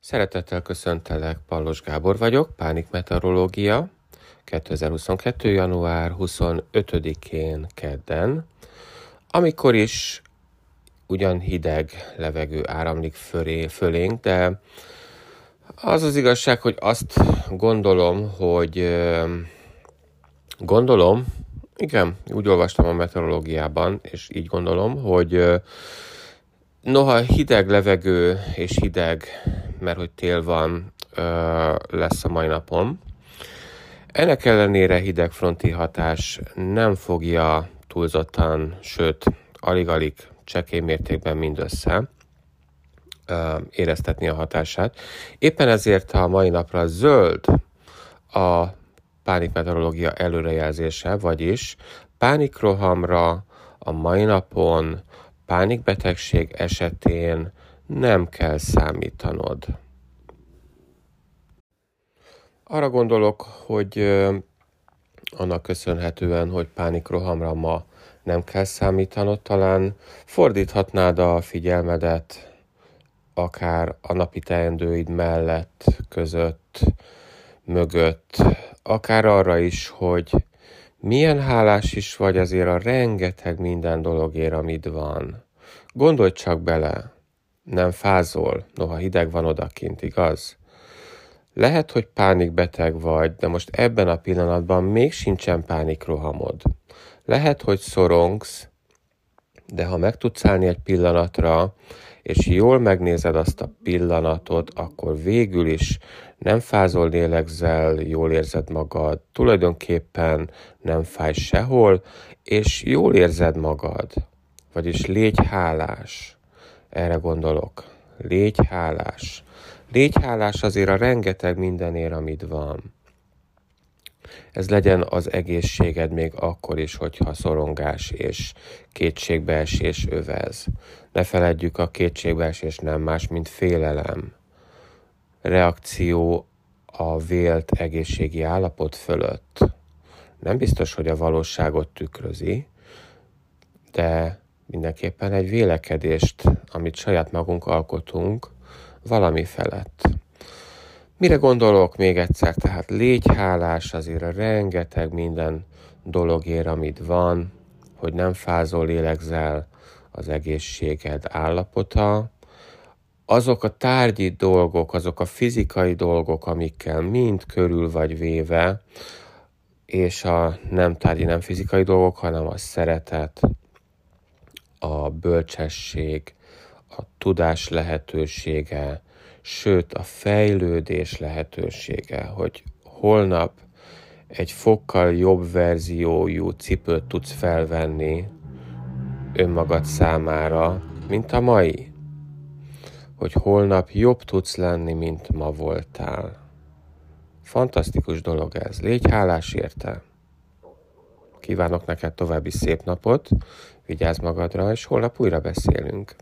Szeretettel köszöntelek, Pallos Gábor vagyok, Pánik Meteorológia, 2022. január 25-én kedden, amikor is ugyan hideg levegő áramlik fölé, fölénk, de az az igazság, hogy azt gondolom, hogy gondolom, igen, úgy olvastam a meteorológiában, és így gondolom, hogy noha hideg levegő és hideg, mert hogy tél van, lesz a mai napon, ennek ellenére hidegfronti hatás nem fogja túlzottan, sőt, alig-alig csekély mértékben mindössze éreztetni a hatását. Éppen ezért a mai napra zöld a pánikmeteorológia előrejelzése, vagyis pánikrohamra a mai napon pánikbetegség esetén nem kell számítanod. Arra gondolok, hogy annak köszönhetően, hogy pánikrohamra ma nem kell számítanod, talán fordíthatnád a figyelmedet akár a napi teendőid mellett, között, mögött, akár arra is, hogy milyen hálás is vagy azért a rengeteg minden dologért, amit van. Gondolj csak bele, nem fázol, noha hideg van odakint, igaz? Lehet, hogy pánikbeteg vagy, de most ebben a pillanatban még sincsen pánikrohamod. Lehet, hogy szorongsz, de ha meg tudsz állni egy pillanatra, és jól megnézed azt a pillanatot, akkor végül is nem fázol, lélegzel, jól érzed magad, tulajdonképpen nem fáj sehol, és jól érzed magad. Vagyis légy hálás. Erre gondolok. Légy hálás. Légy hálás azért a rengeteg mindenért, amit van. Ez legyen az egészséged még akkor is, hogyha szorongás és kétségbeesés övez. Ne feledjük, a kétségbeesés nem más, mint félelem. Reakció a vélt egészségi állapot fölött. Nem biztos, hogy a valóságot tükrözi, de mindenképpen egy vélekedést, amit saját magunk alkotunk valami felett. Mire gondolok még egyszer? Tehát légy hálás azért a rengeteg minden dologért, amit van, hogy nem fázol, lélegzel az egészséged állapota. Azok a tárgyi dolgok, azok a fizikai dolgok, amikkel mind körül vagy véve, és a nem tárgyi, nem fizikai dolgok, hanem a szeretet, a bölcsesség, a tudás lehetősége, sőt a fejlődés lehetősége, hogy holnap egy fokkal jobb verziójú cipőt tudsz felvenni önmagad számára, mint a mai. Hogy holnap jobb tudsz lenni, mint ma voltál. Fantasztikus dolog ez. Légy hálás érte. Kívánok neked további szép napot, vigyázz magadra, és holnap újra beszélünk.